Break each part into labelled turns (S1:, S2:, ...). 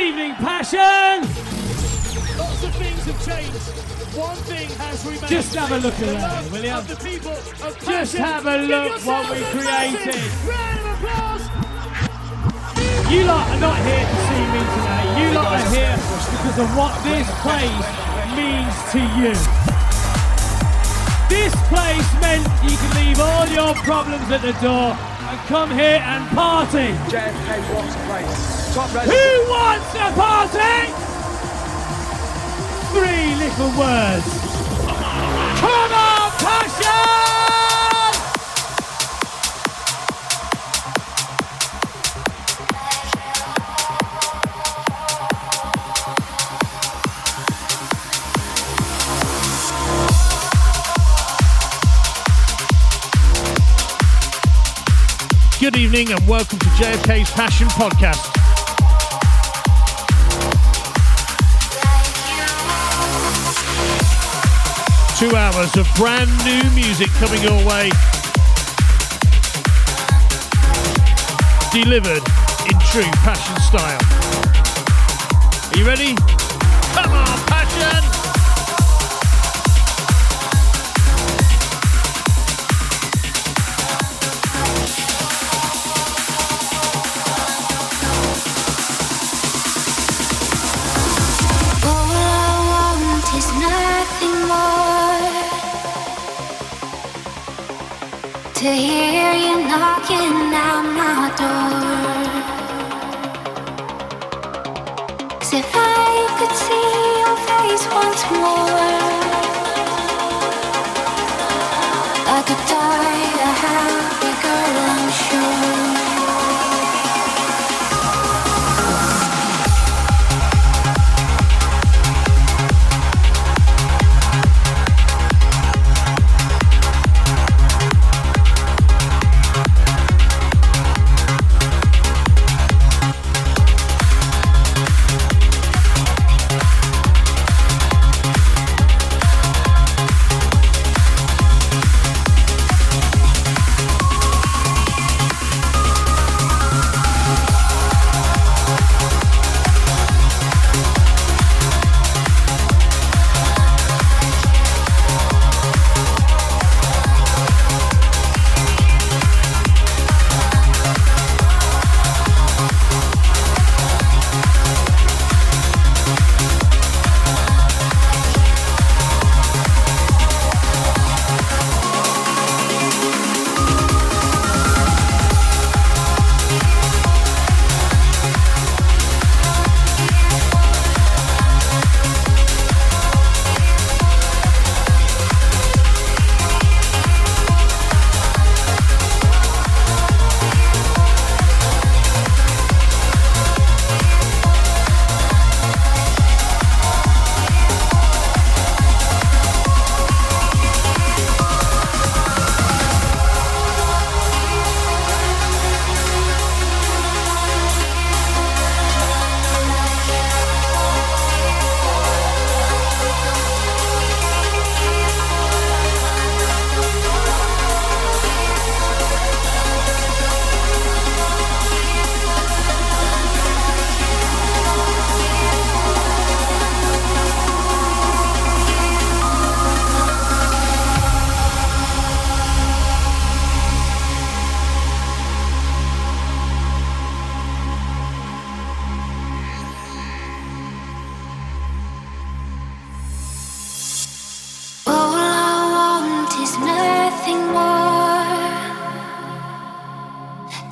S1: evening, Passion!
S2: Lots of things have changed. One thing has remained.
S1: Just have a look
S2: The
S1: around,
S2: love
S1: will you?
S2: The people of
S1: Just have a look what we
S2: a
S1: created.
S2: Round of applause.
S1: You lot are not here to see me today. You lot are here because of what this place means to you. This place meant you can leave all your problems at the door and come here and party.
S3: JFK Watts Place.
S1: Who wants a party? Three little words. Come on, passion!
S4: Good evening and welcome to JFK's Passion Podcast. Two hours of brand new music coming your way. Delivered in true passion style. Are you ready? Come on,
S5: I could see your face once more, I could die a happy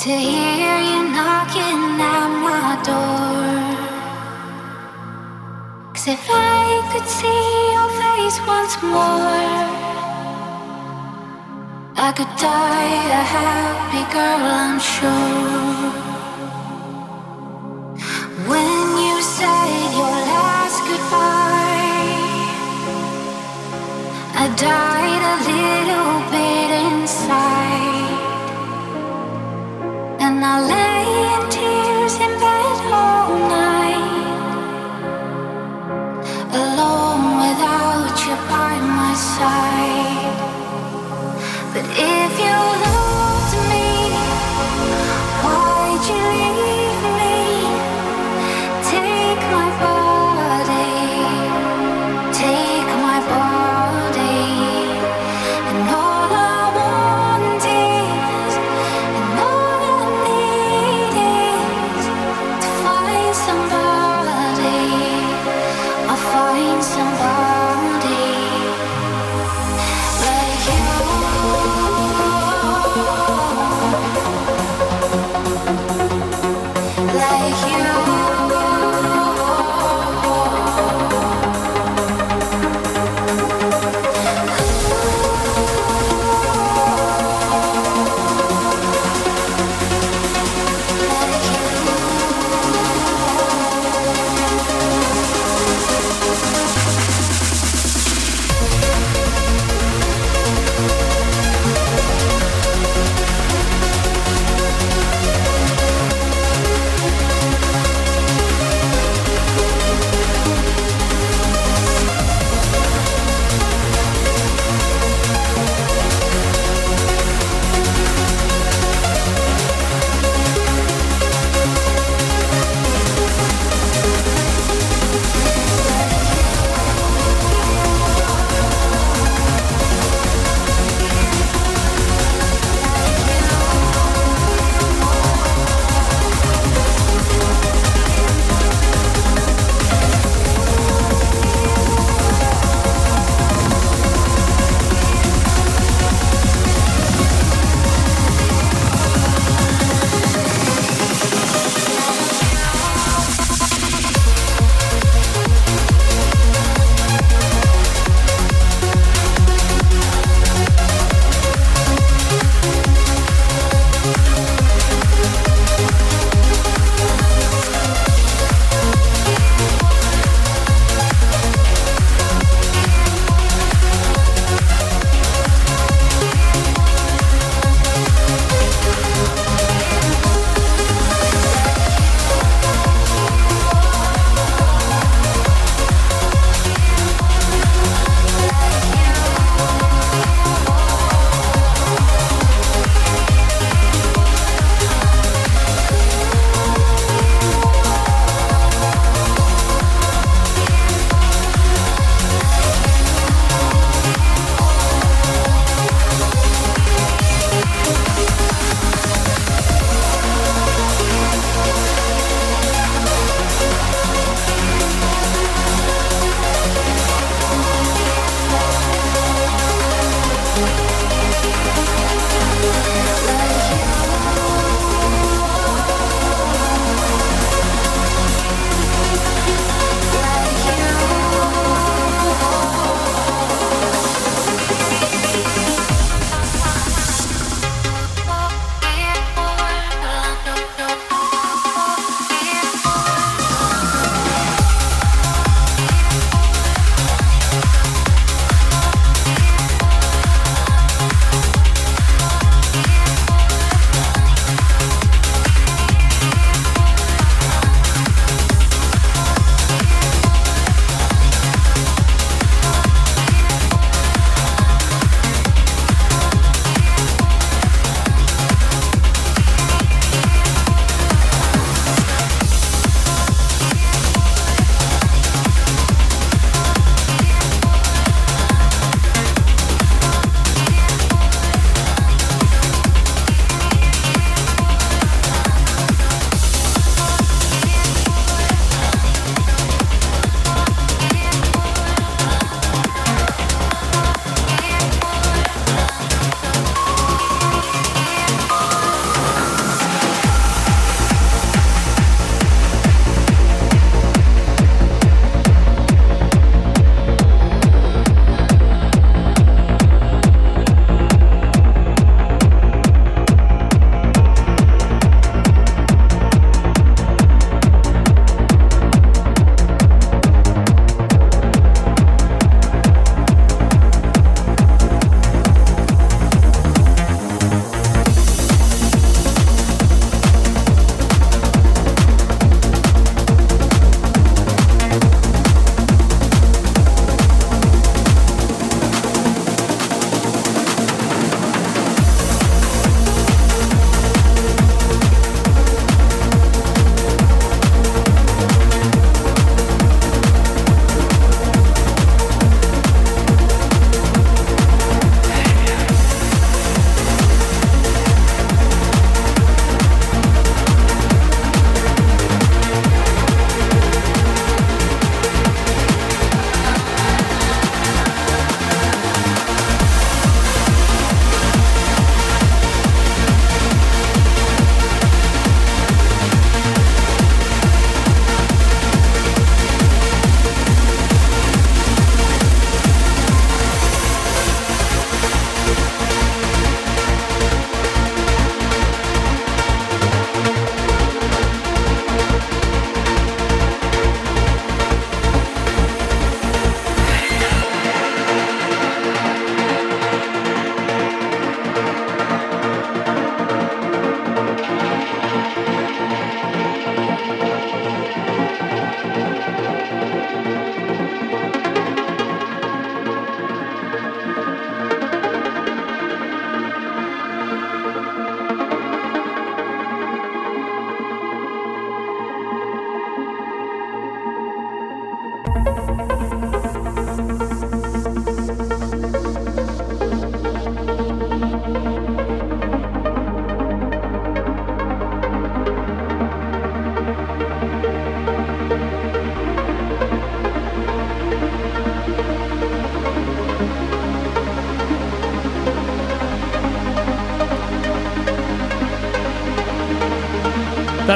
S5: to hear you knocking at my door. 'Cause if I could see your face once more, I could die a happy girl, I'm sure. When you said your last goodbye. I died and I lay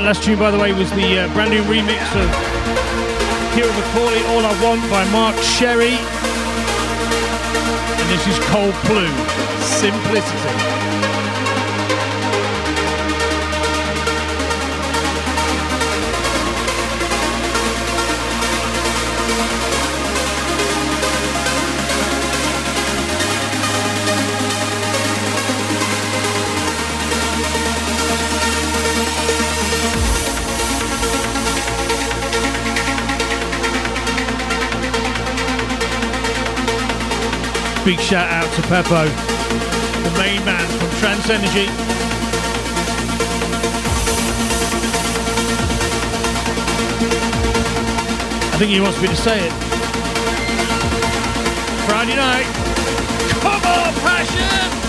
S4: That last tune, by the way, was the uh, brand new remix of Kira McCauley, All I Want by Mark Sherry. And this is Cold Blue, Simplicity. Big shout out to Peppo, the main man from Trance Energy. I think he wants me to say it. Friday night. Come on, passion!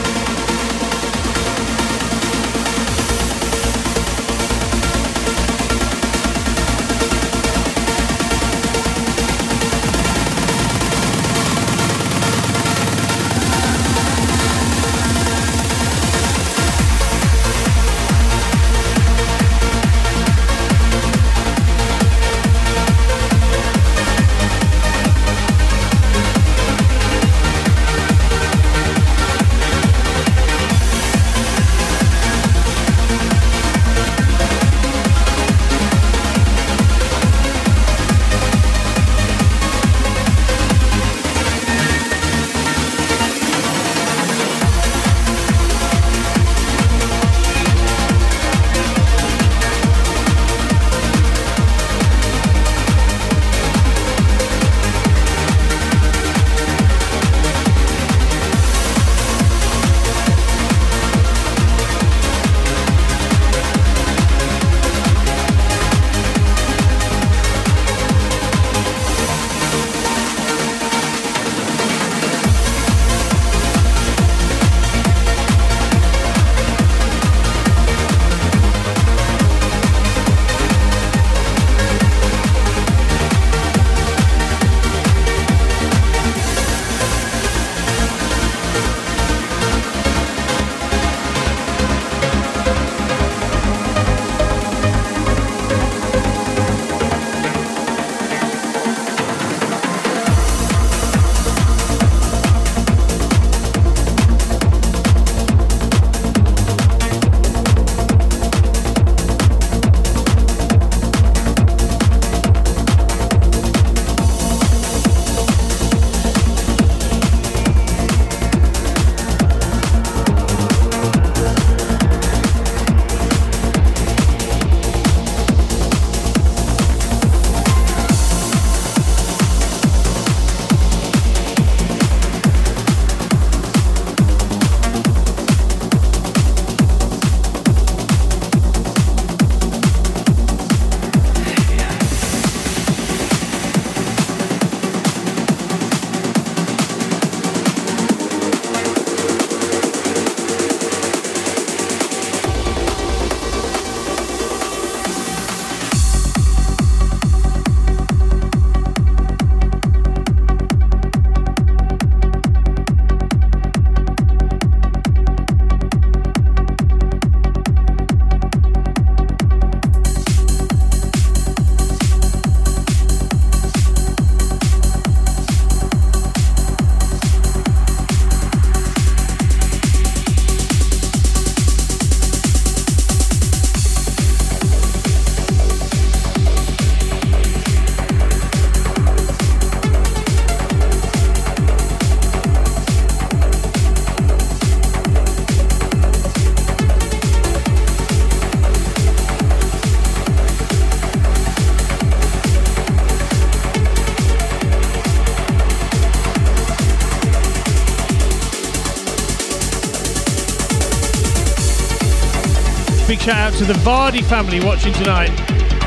S4: shout out to the Vardy family watching tonight.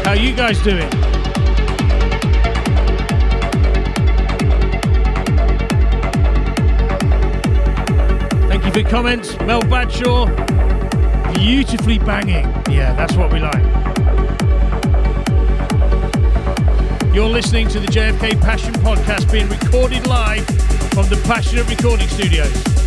S4: How you guys doing? Thank you for comments. Mel Badshaw. beautifully banging. Yeah, that's what we like. You're listening to the JFK Passion Podcast being recorded live from the Passionate Recording Studios.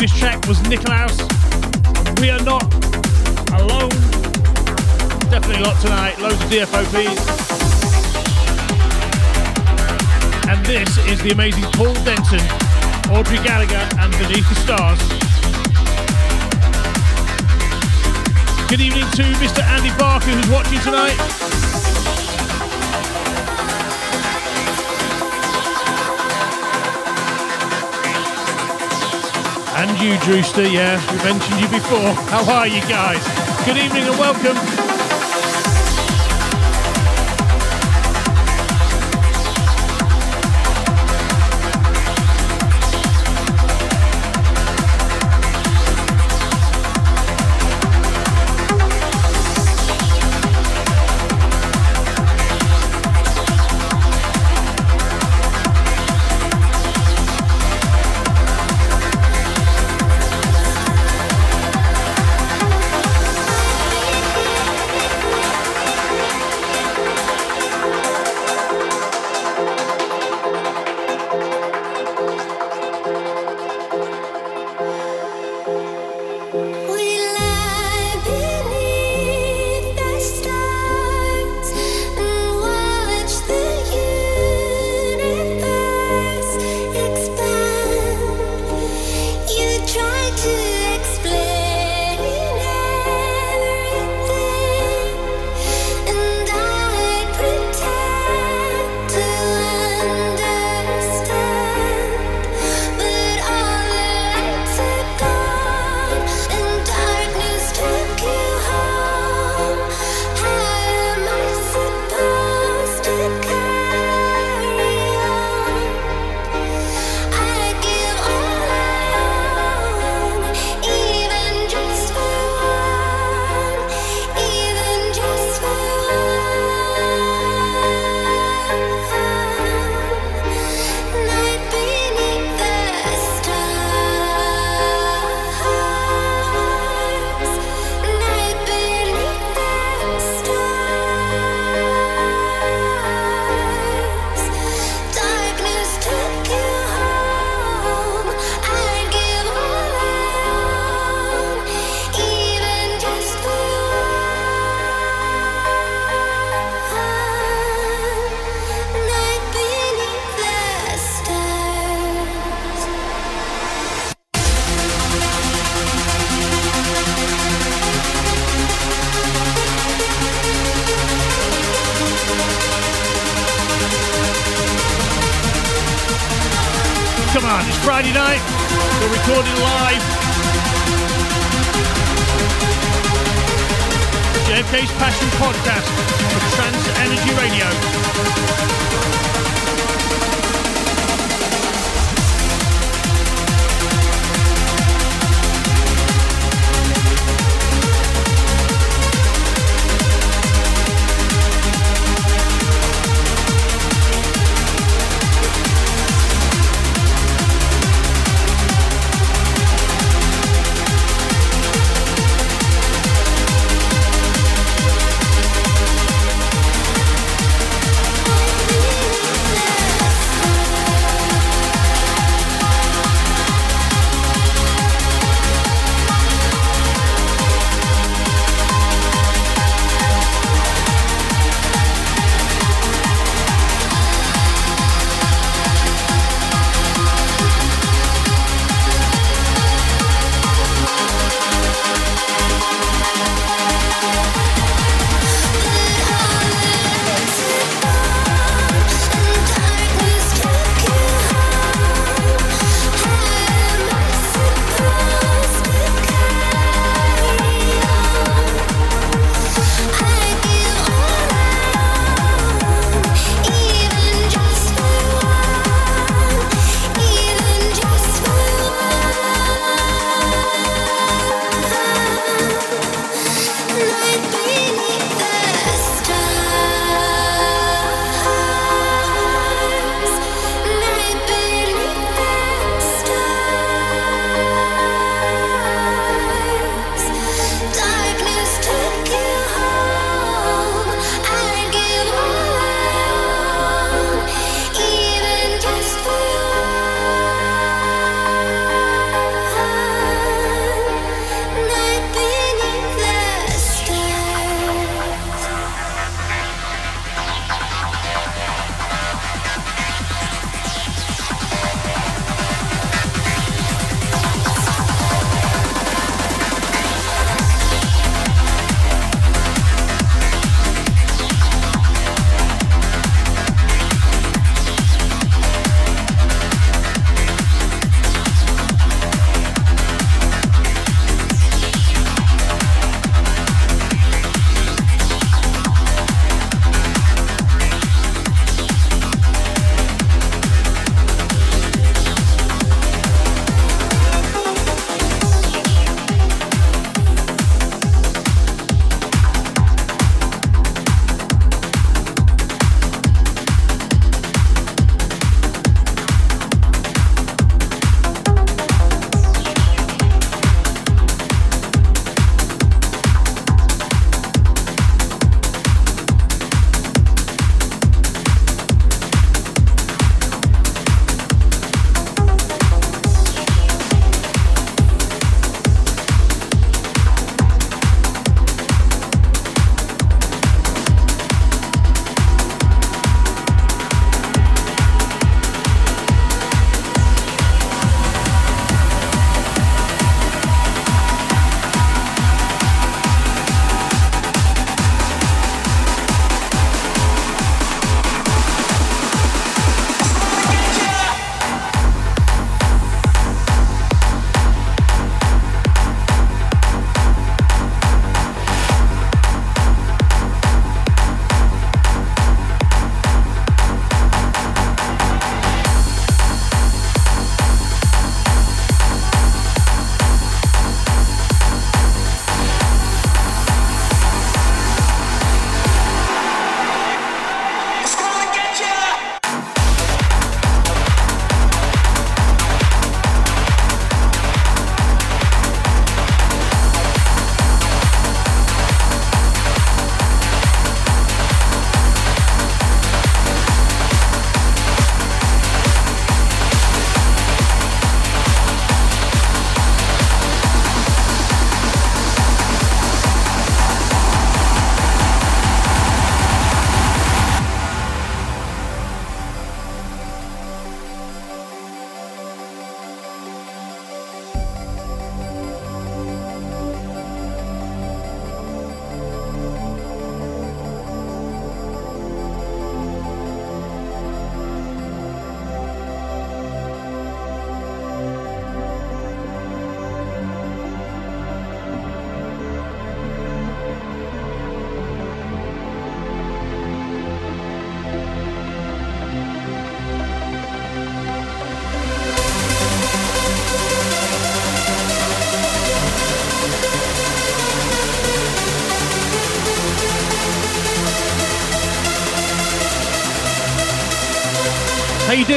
S4: Was Nikolaus. We are not alone. Definitely a lot tonight. Loads of DFOPs. And this is the amazing Paul Denton, Audrey Gallagher, and Beneath the Stars. Good evening to Mr. Andy Barker, who's watching tonight. And you, Drewster, yeah, we mentioned you before. How are you guys? Good evening and welcome.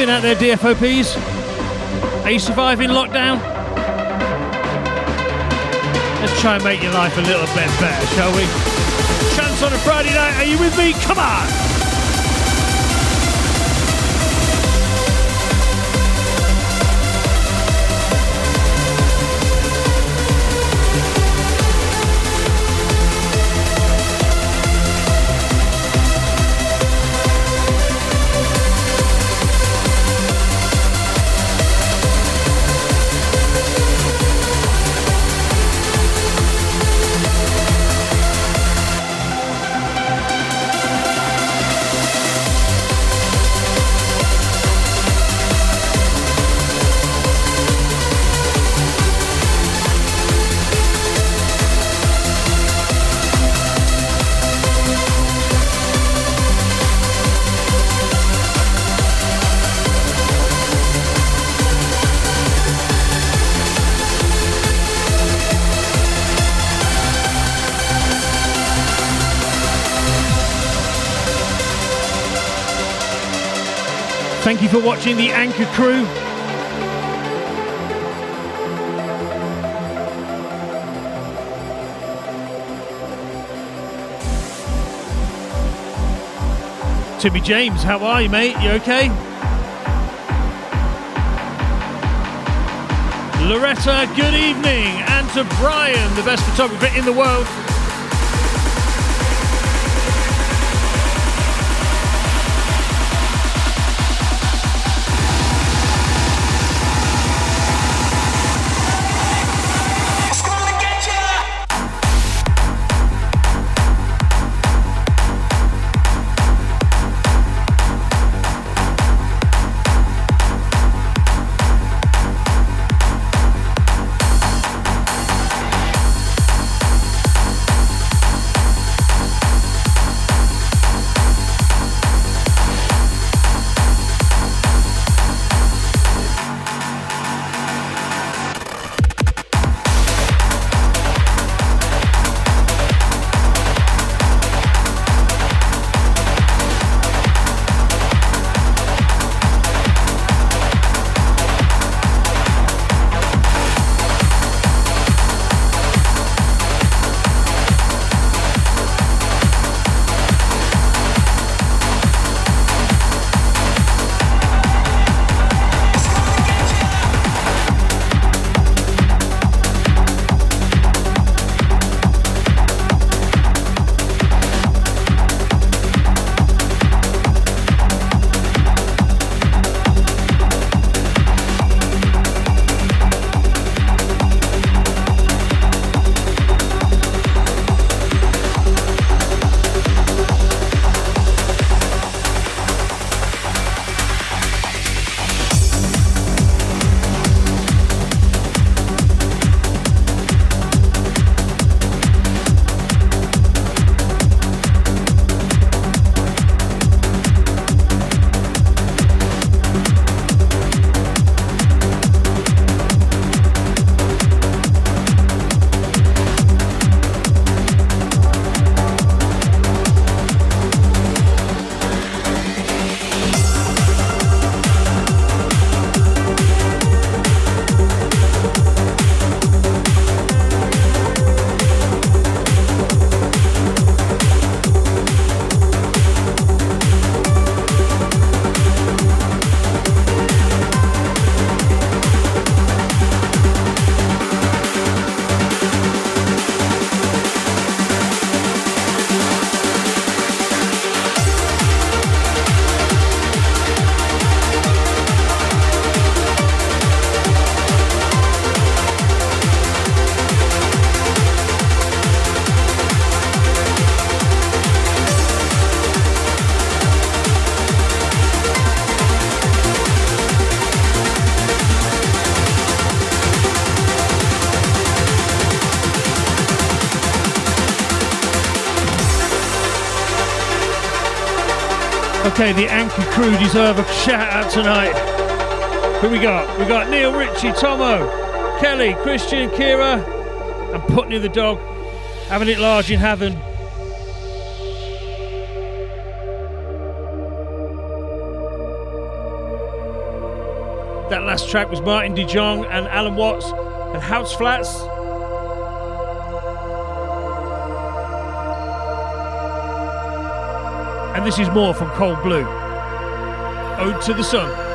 S4: Out there, DFOPs? Are you surviving lockdown? Let's try and make your life a little bit better, shall we? Chance on a Friday night. Are you with me? Come on! For watching the Anchor Crew. Timmy James, how are you, mate? You okay? Loretta, good evening. And to Brian, the best photographer in the world. Okay, the Anchor crew deserve a shout out tonight. Who we got? We got Neil Ritchie, Tomo, Kelly, Christian, Kira, and Putney the dog. Having it large in heaven. That last track was Martin De Jong and Alan Watts and House Flats. This is more from Cold Blue. Ode to the Sun.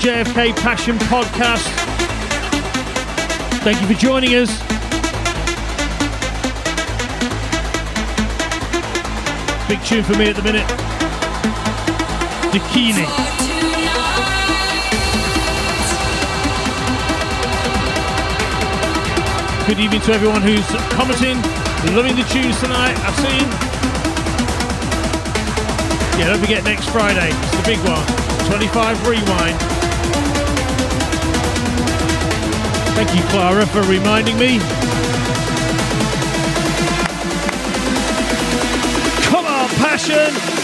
S4: JFK Passion Podcast. Thank you for joining us. Big tune for me at the minute.
S5: For.
S4: Good evening to everyone who's commenting, loving the tunes tonight. I've seen. Yeah, don't forget next Friday. It's the big one. 25 Rewind. Thank you, Clara, for reminding me. Come on, passion!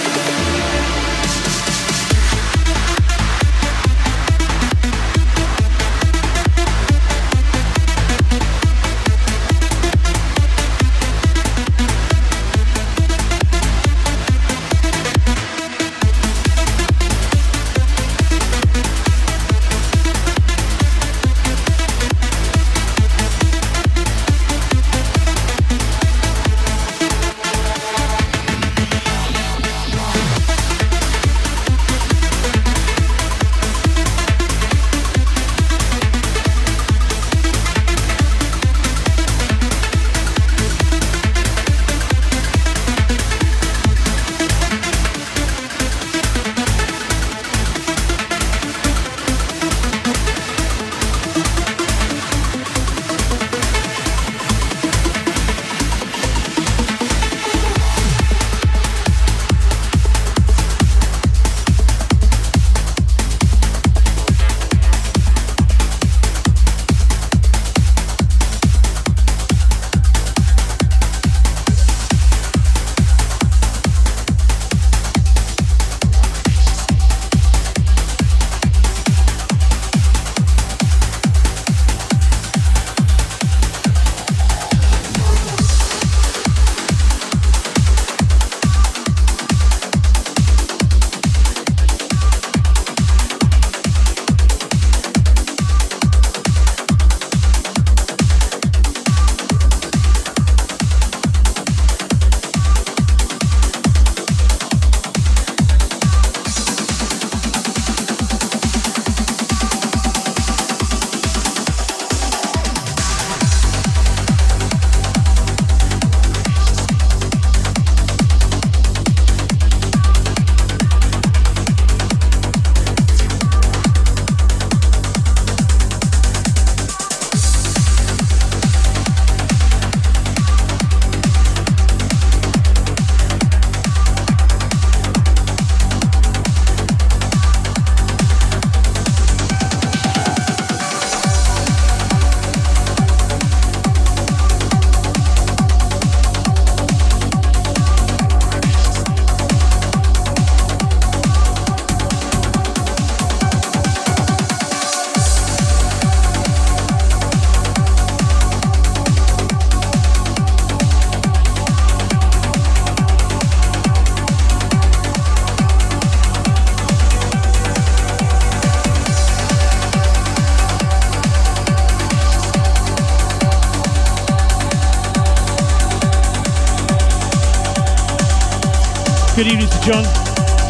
S4: John.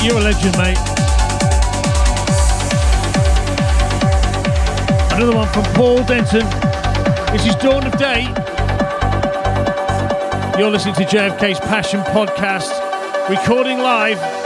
S4: You're a legend, mate. Another one from Paul Denton. This is Dawn of Day. You're listening to JFK's Passion Podcast, recording live.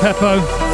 S4: Peppo.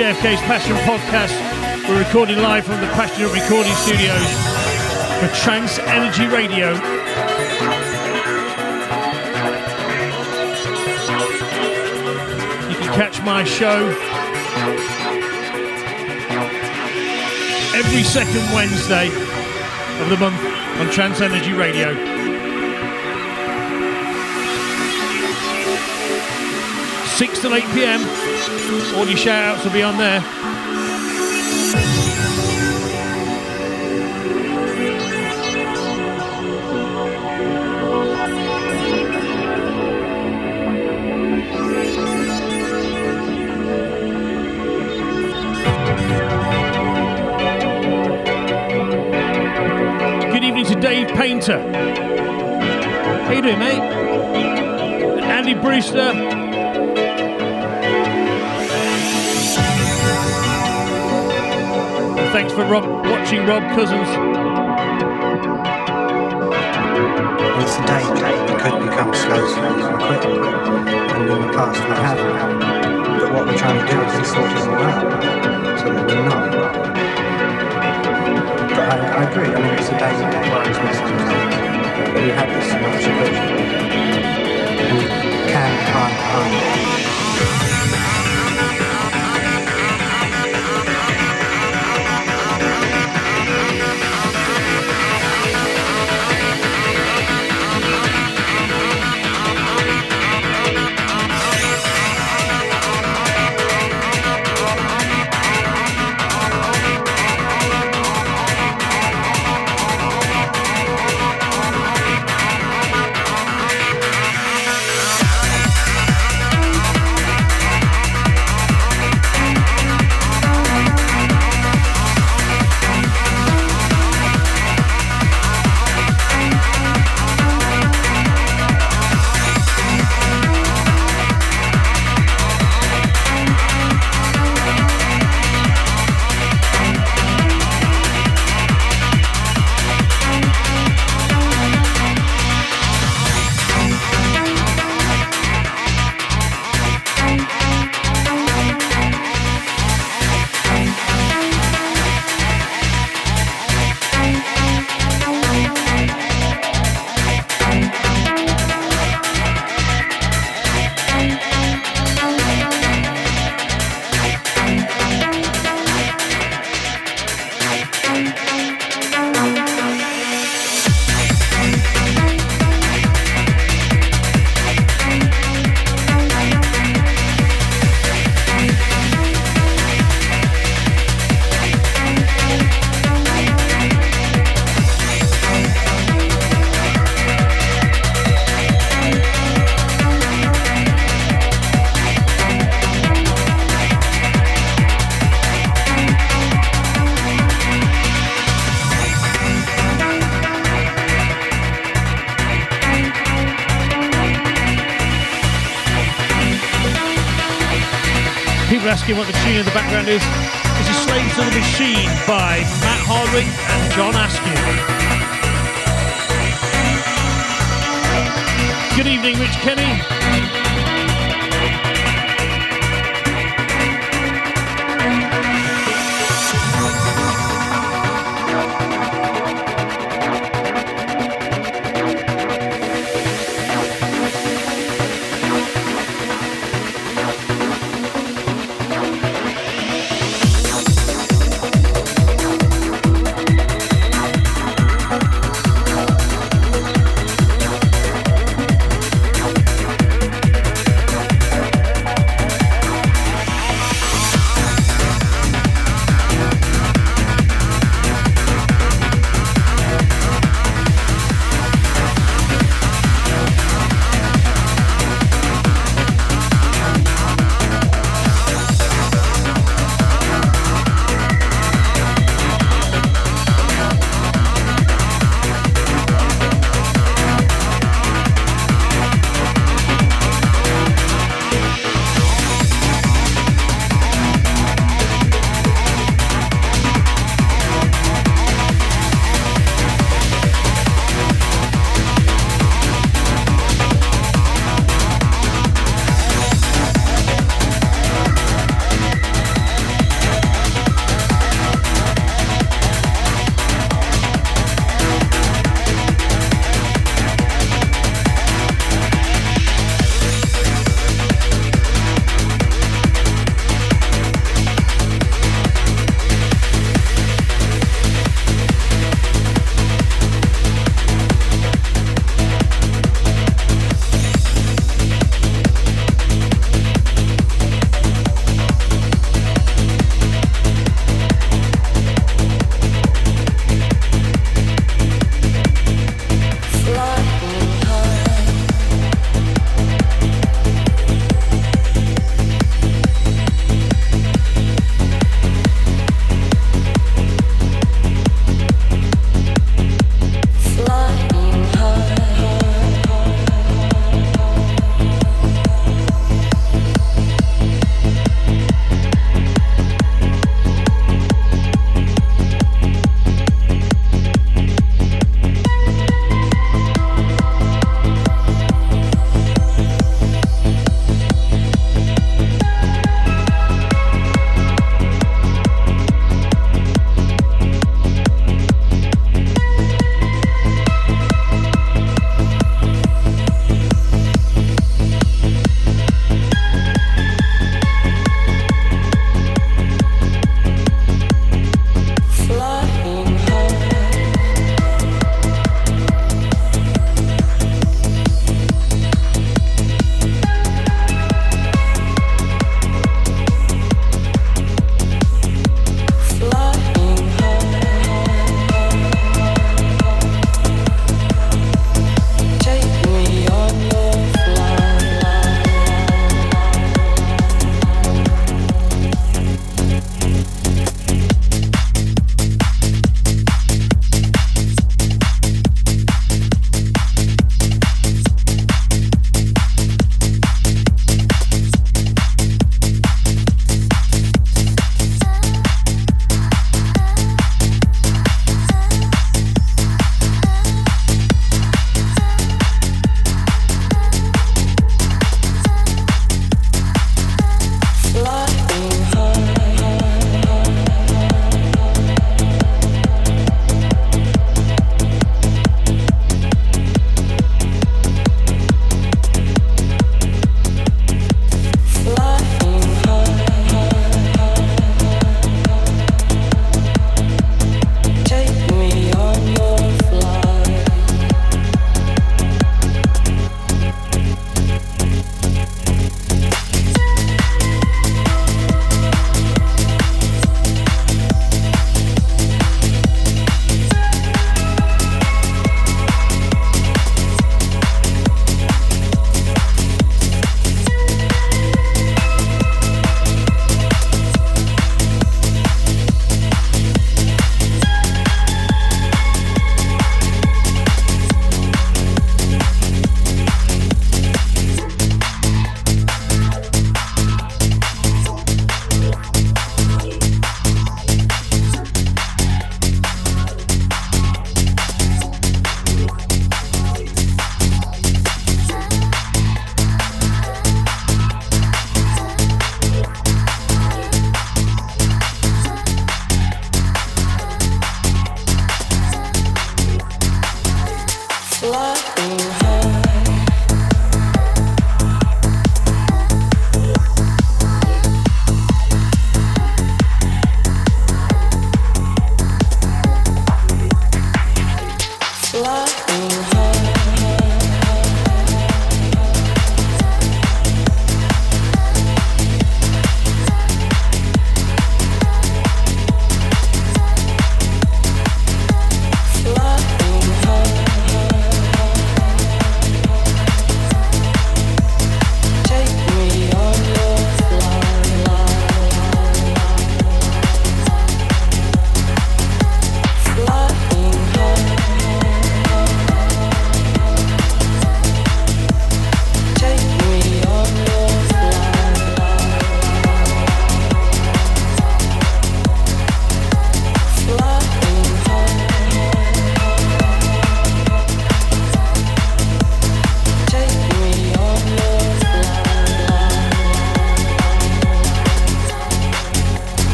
S4: JFK's Passion Podcast. We're recording live from the Passionate Recording Studios for Trance Energy Radio. You can catch my show every second Wednesday of the month on Trance Energy Radio. Six to eight PM. All your shout outs will be on there. Good evening to Dave Painter. How you doing, mate? Andy Brewster. Thanks for Rob, watching Rob Cousins.
S6: it's a danger. We could become slow sleepers and quit. And in the past we have. But what we're trying to do is sort it all out so that we're not. But I, I agree. I mean, it's a danger that worries me sometimes. But we have this observation. We can hide behind it.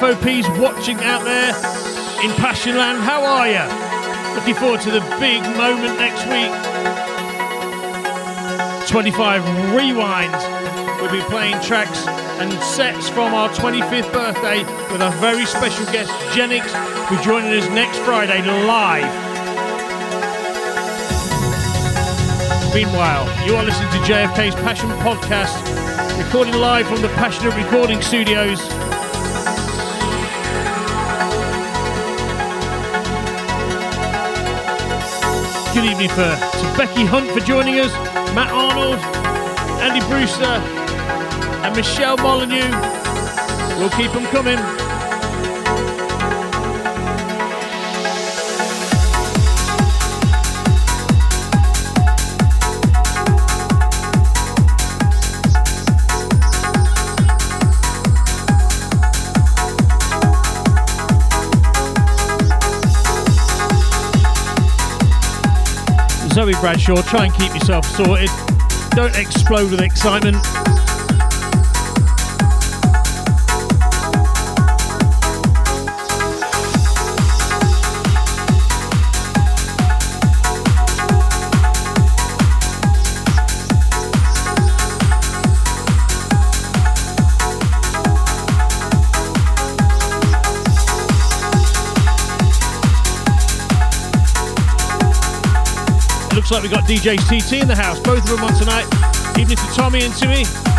S4: DFOPs watching out there in Passionland. How are you? Looking forward to the big moment next week. 25 rewinds. We'll be playing tracks and sets from our 25th birthday with our very special guest, Genix, who's joining us next Friday live. Meanwhile, you are listening to JFK's Passion Podcast, recording live from the Passionate Recording Studios. Good evening for, to Becky Hunt for joining us, Matt Arnold, Andy Brewster, and Michelle Molyneux. We'll keep them coming. Zoe Bradshaw, try and keep yourself sorted. Don't explode with excitement. Looks like we got DJs TT in the house, both of them on tonight. Evening to Tommy and Timmy.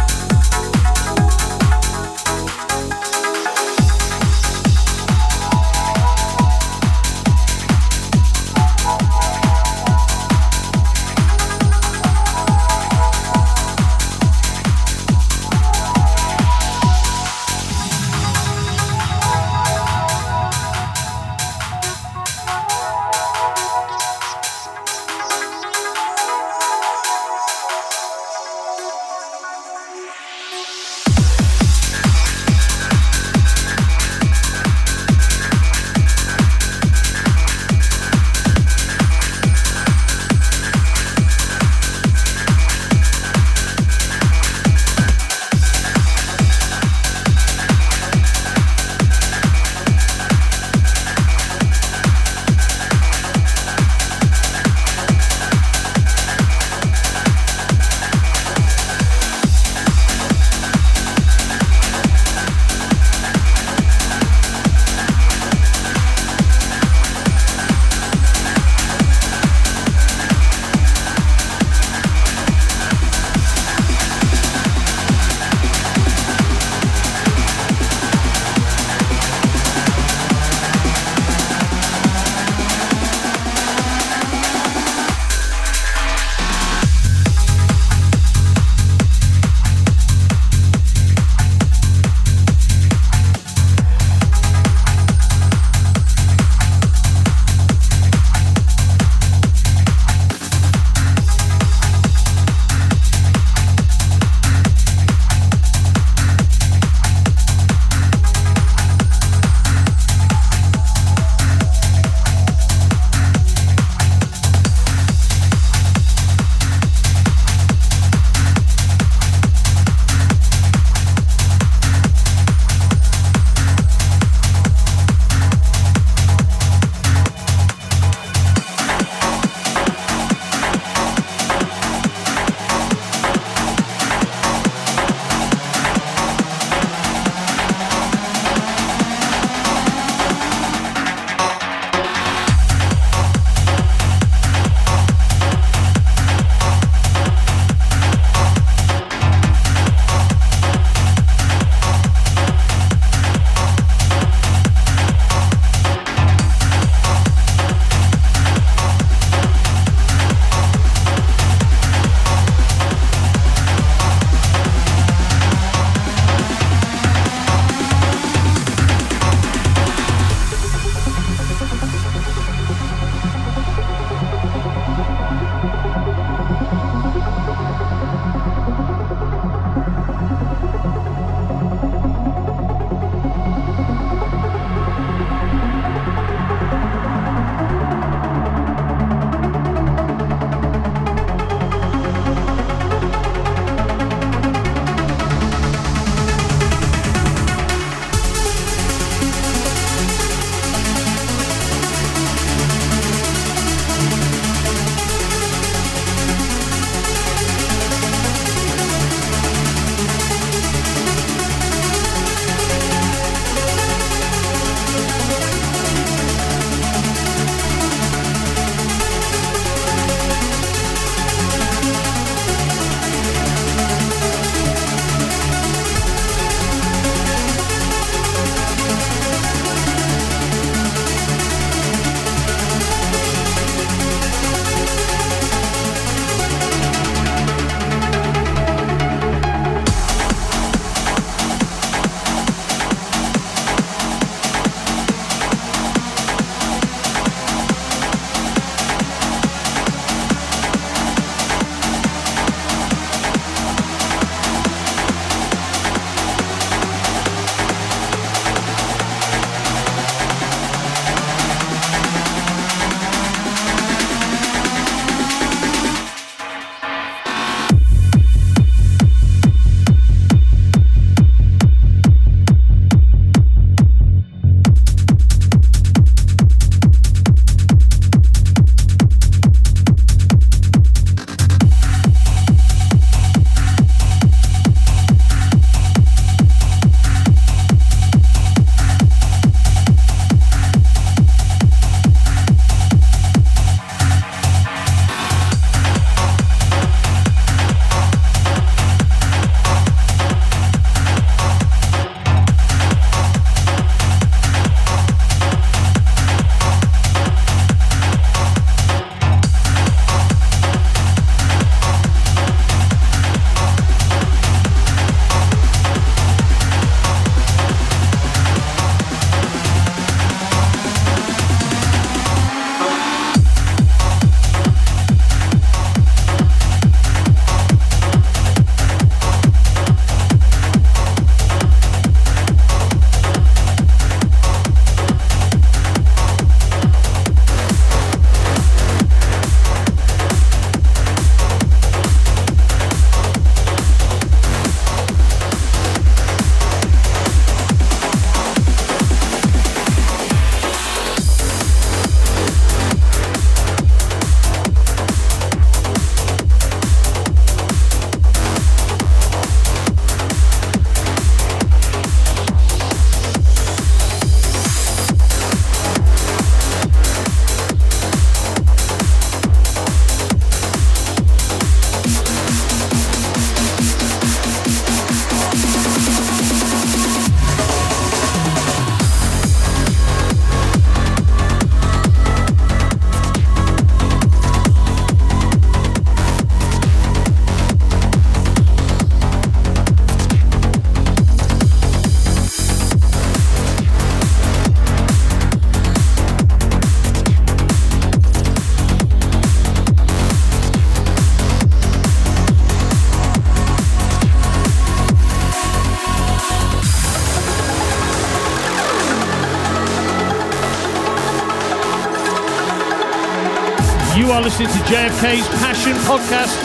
S4: Are listening to JFK's Passion Podcast,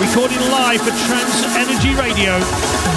S4: recording live for Trance Energy Radio.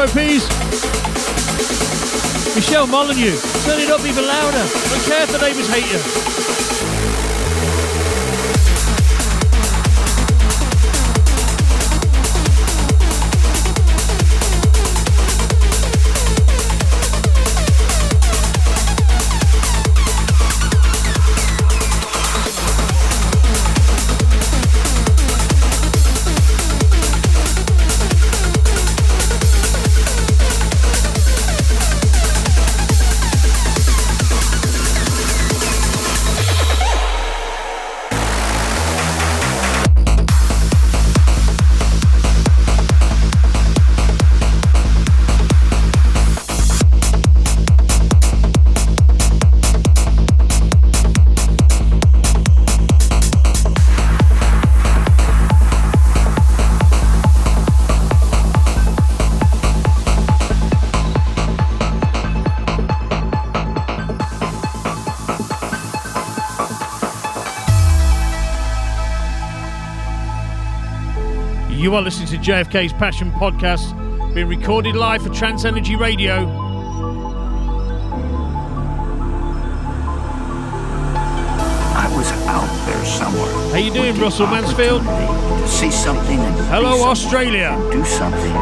S4: You. Michelle Molyneux, turn it up even louder. Don't care if the neighbours hate you. You are listening to JFK's Passion Podcast, being recorded live for Trance Energy Radio.
S7: I was out there somewhere.
S4: How you doing, Russell Mansfield?
S7: To see something
S4: Hello,
S7: something,
S4: Australia.
S7: Do something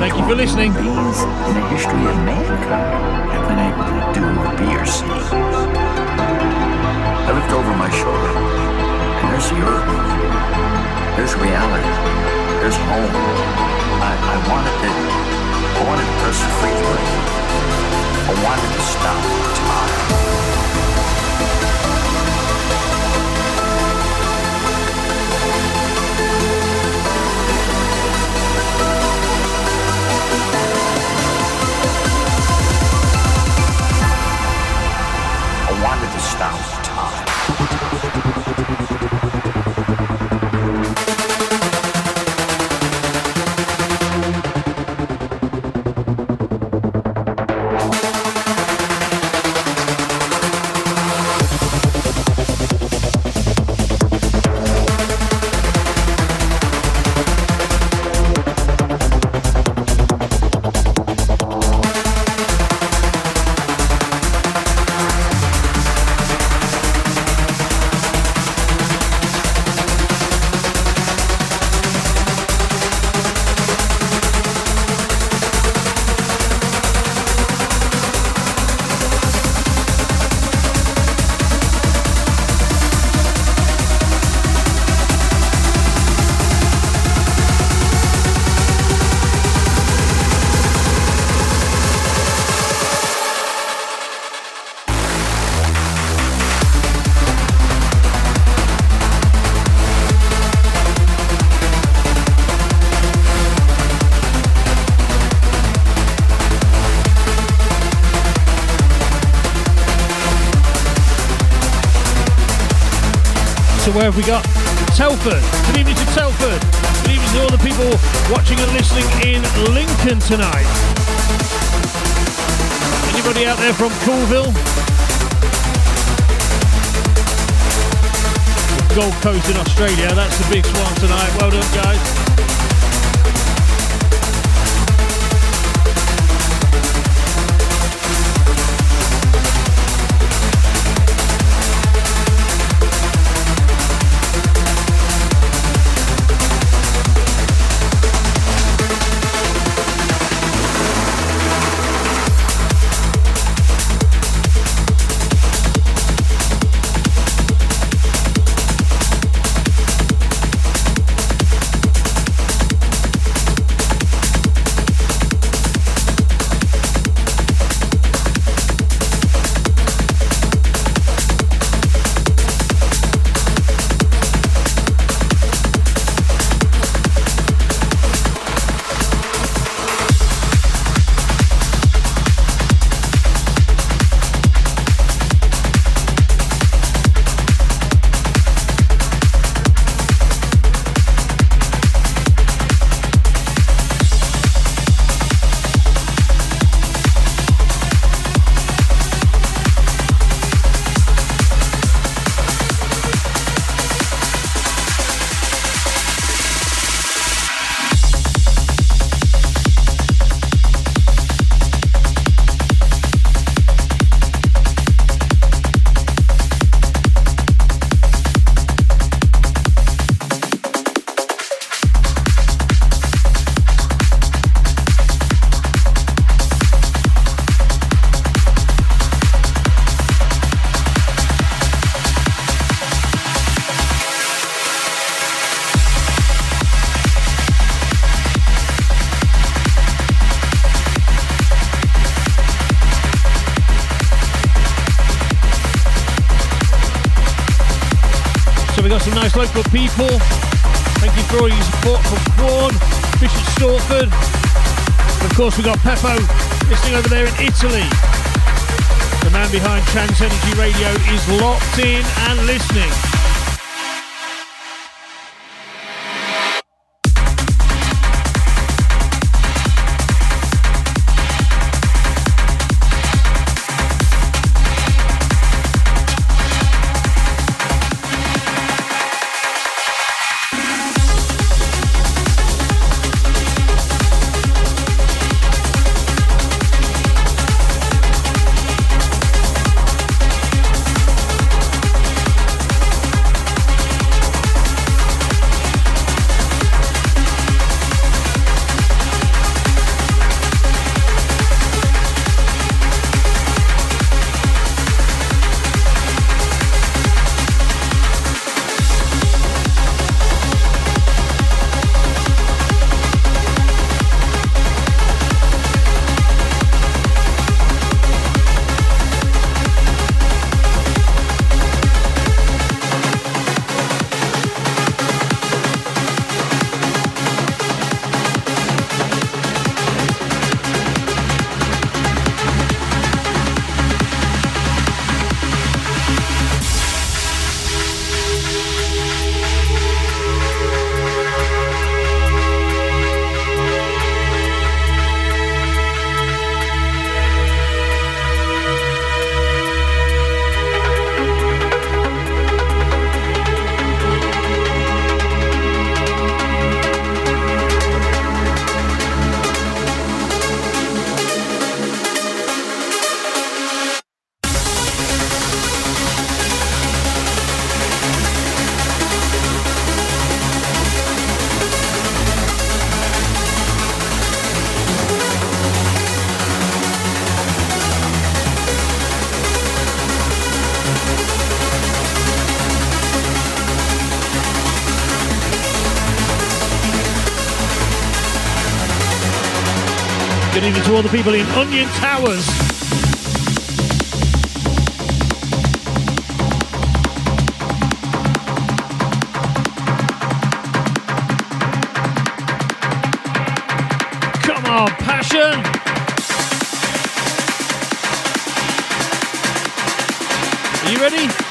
S4: Thank you for listening.
S7: beings in the history of mankind have been able to do or be or see. I looked over my shoulder, and there's the earth. There's reality. There's home. I, I wanted to, I wanted to press freeze button. I wanted to stop time. I wanted to stop
S4: where have we got? Telford. Good evening to Telford. Good evening to all the people watching and listening in Lincoln tonight. Anybody out there from Coolville? Gold Coast in Australia. That's the big swan tonight. Well done, guys. Nice local people. Thank you for all your support from Quorn, Bishop Stortford. And of course, we've got Peppo listening over there in Italy. The man behind Trance Energy Radio is locked in and listening. All the people in Onion Towers. Come on, passion. Are you ready?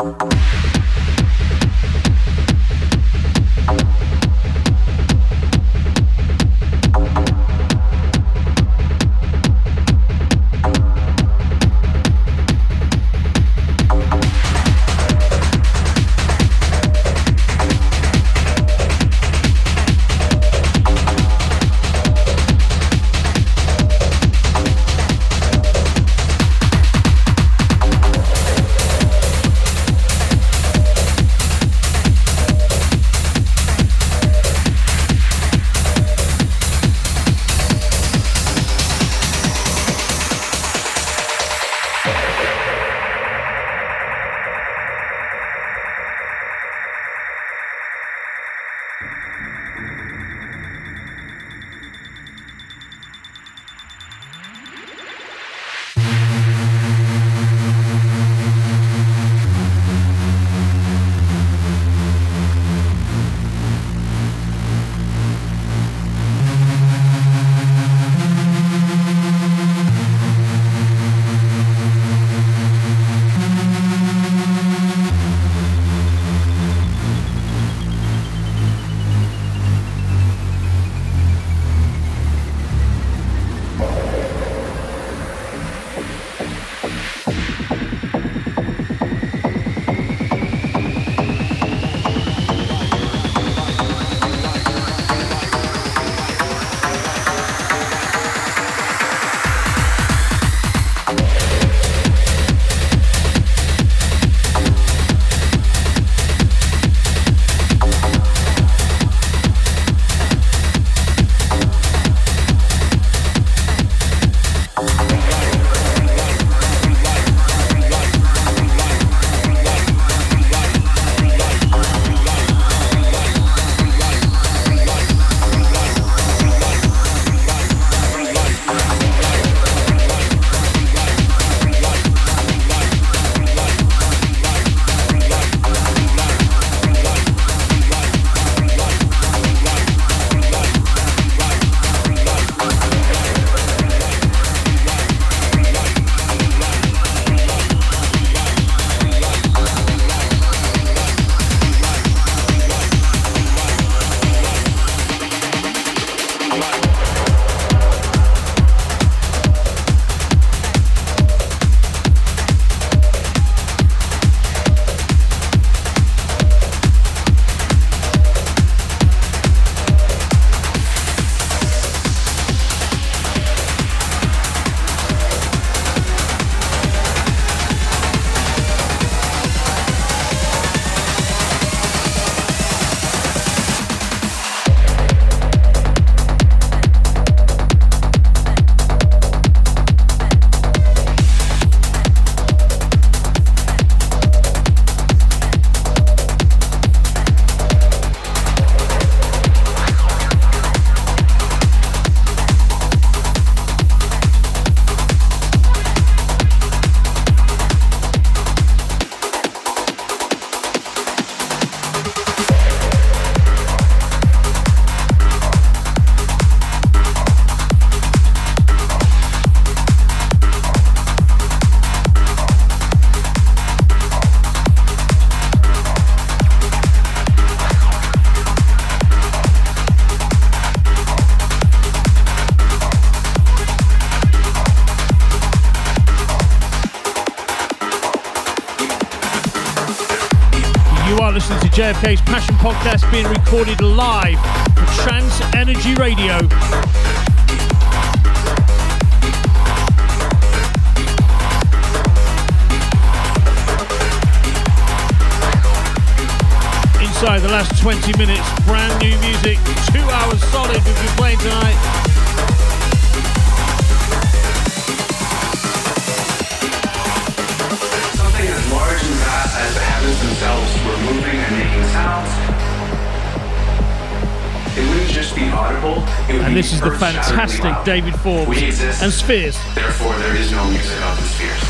S4: Thank You are listening to JFK's Passion Podcast being recorded live for Trance Energy Radio. Inside the last 20 minutes, brand new music, two hours solid we've been playing tonight.
S8: Themselves were moving and making sounds. It wouldn't just be audible.
S4: and this is the fantastic David Forbes
S8: exist,
S4: and Spheres.
S8: Therefore, there is no music of the Spheres.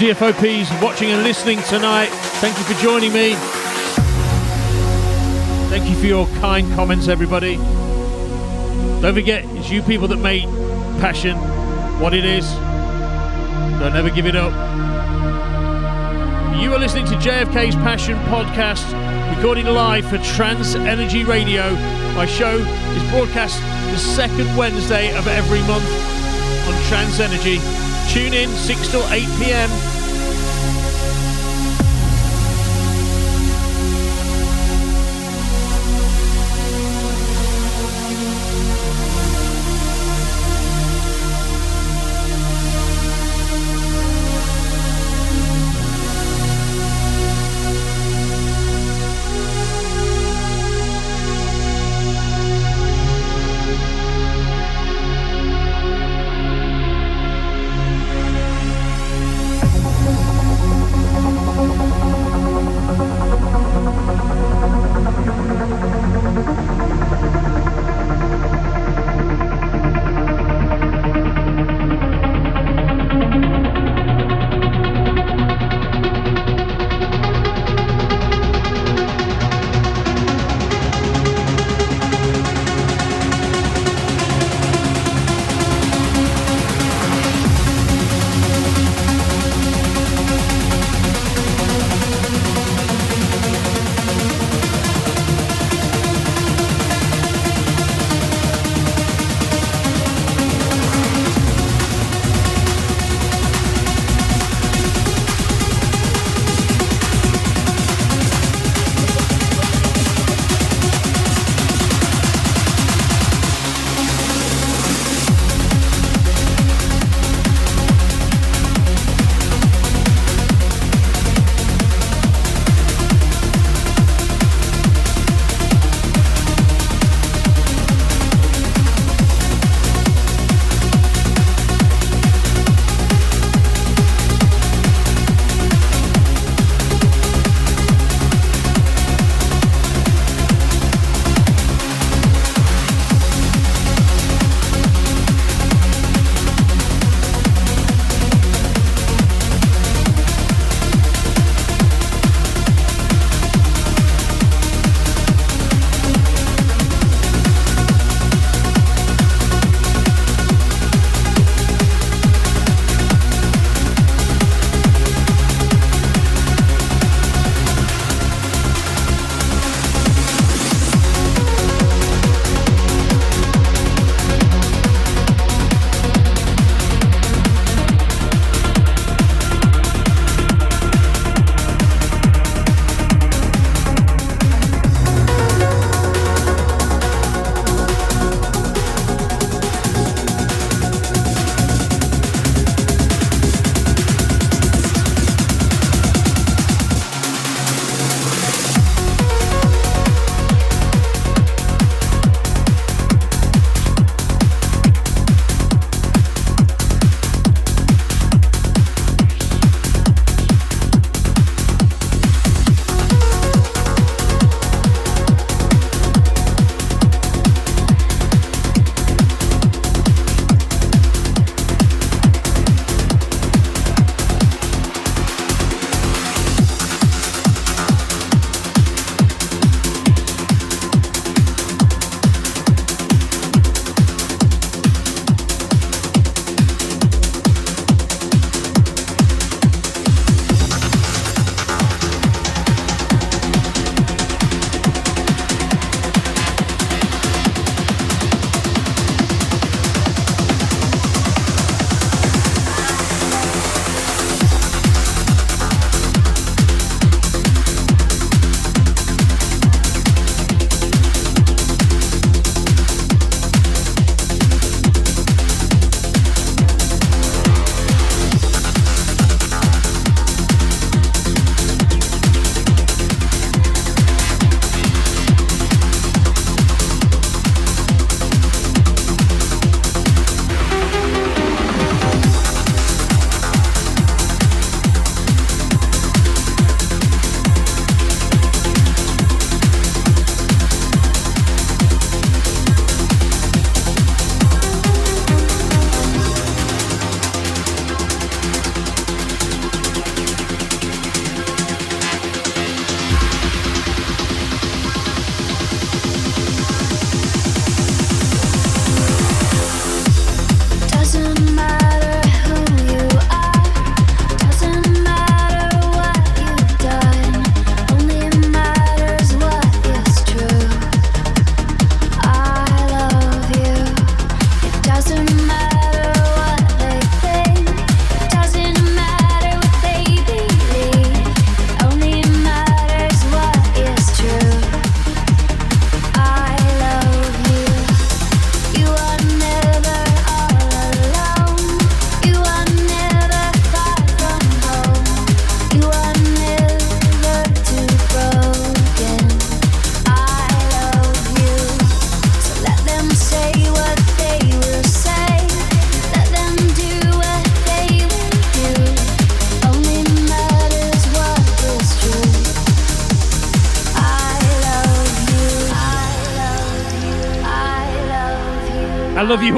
S4: DFOPs watching and listening tonight. Thank you for joining me. Thank you for your kind comments, everybody. Don't forget, it's you people that make passion what it is. Don't ever give it up. You are listening to JFK's Passion Podcast, recording live for Trance Energy Radio. My show is broadcast the second Wednesday of every month on Trance Energy. Tune in 6 till 8 p.m.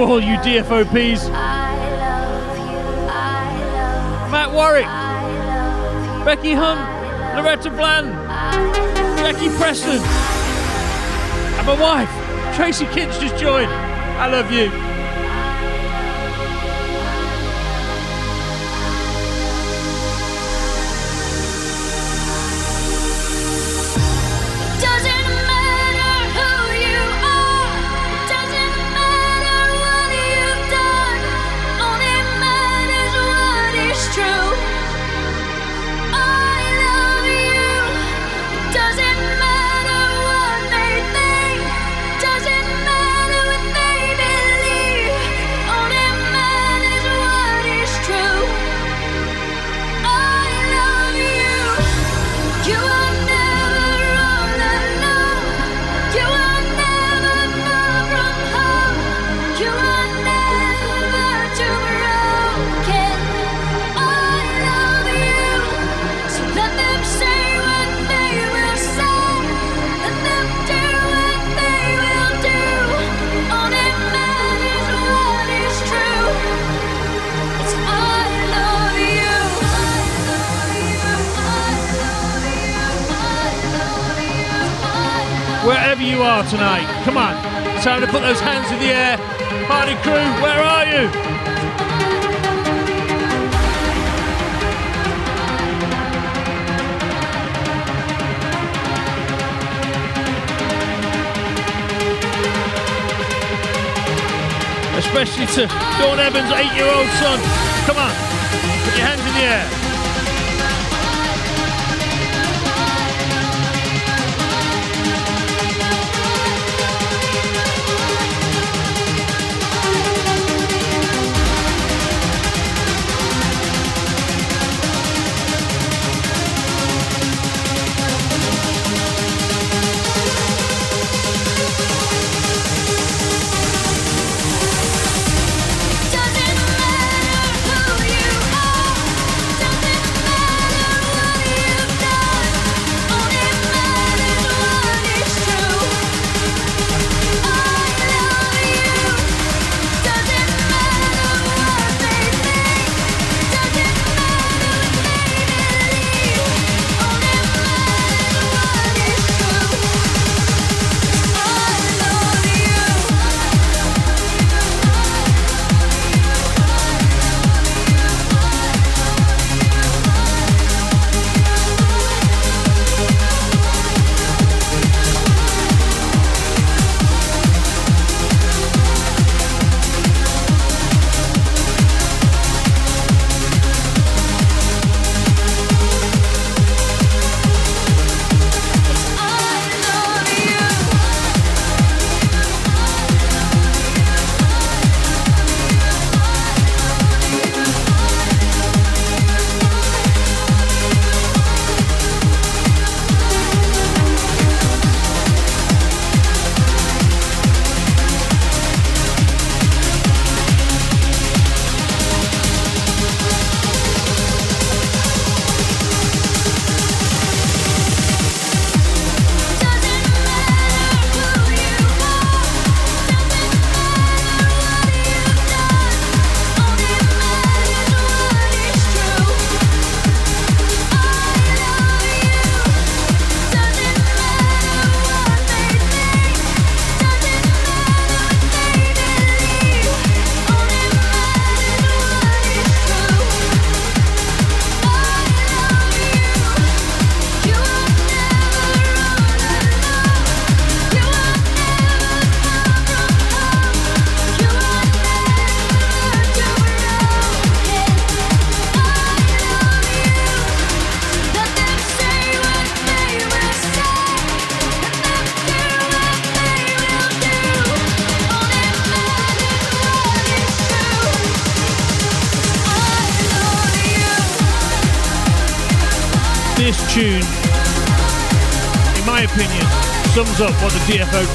S5: all you DFOPs. Matt Warwick, Becky Hunt, Loretta Bland, Jackie Preston, and my wife, Tracy Kitch, just joined. I love you. to Dawn Evans' eight-year-old son. Come on, put your hands in the air. up for the DFO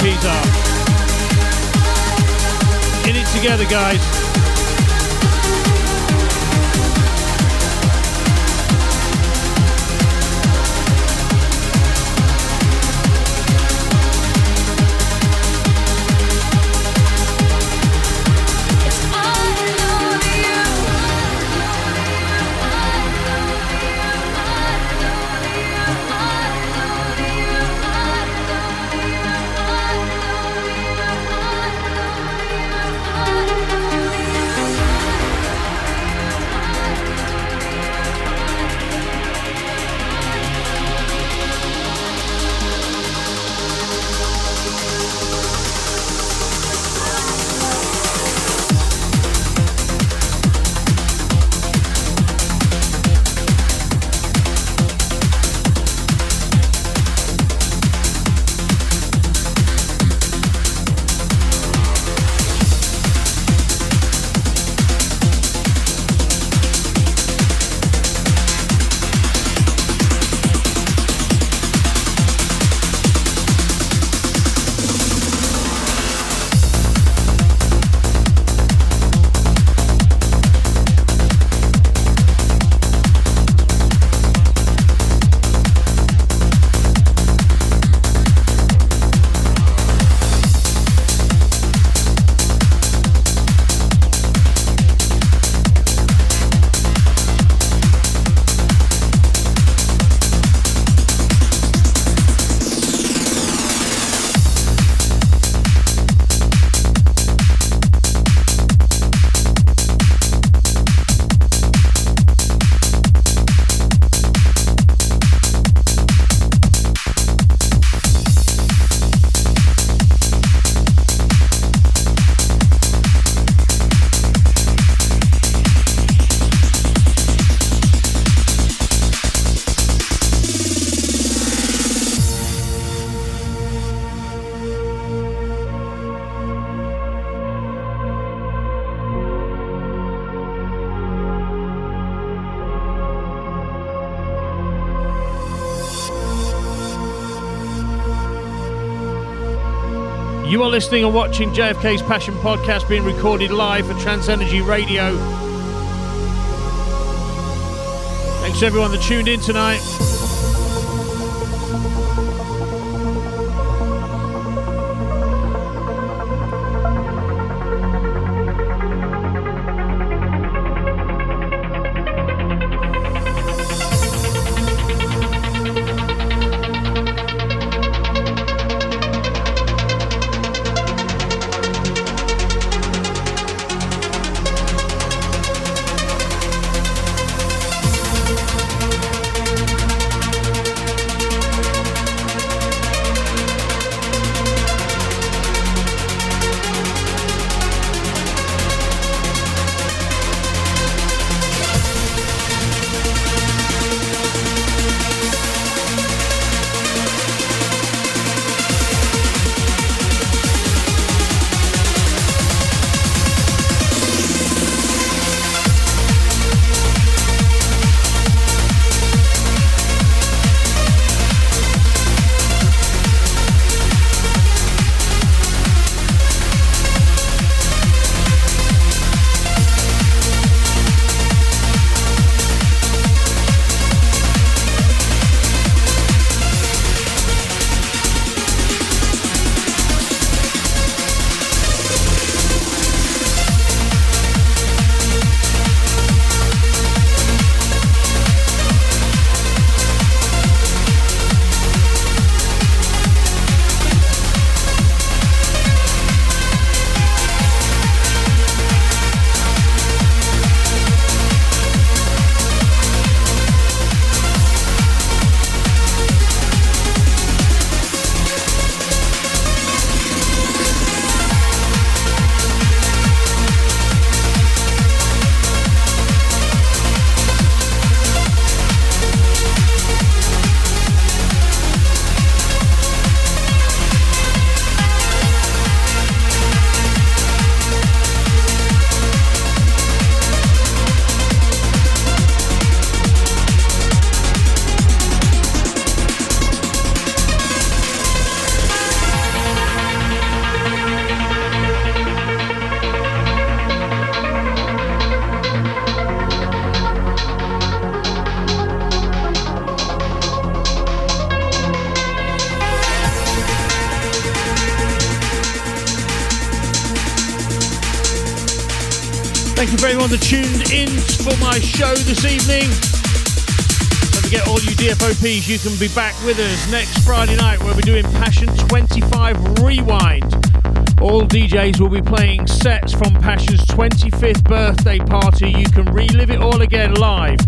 S4: You are listening and watching JFK's Passion Podcast being recorded live for Trance Energy Radio. Thanks everyone that tuned in tonight. You can be back with us next Friday night where we're doing Passion 25 Rewind. All DJs will be playing sets from Passion's 25th birthday party. You can relive it all again live.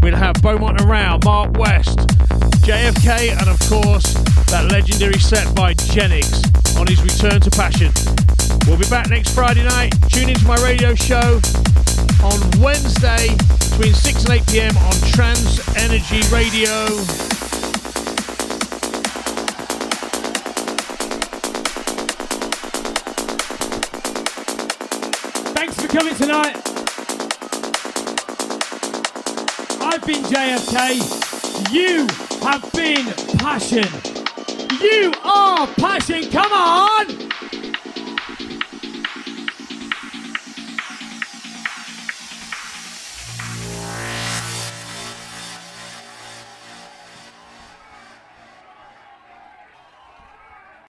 S4: We'll have Beaumont Rao, Mark West, JFK, and of course, that legendary set by Genix on his return to Passion. We'll be back next Friday night. Tune into my radio show on Wednesday between 6 and 8 pm on Trance Energy Radio.
S1: Tonight. I've been JFK. You have been Passion. You are Passion. Come on!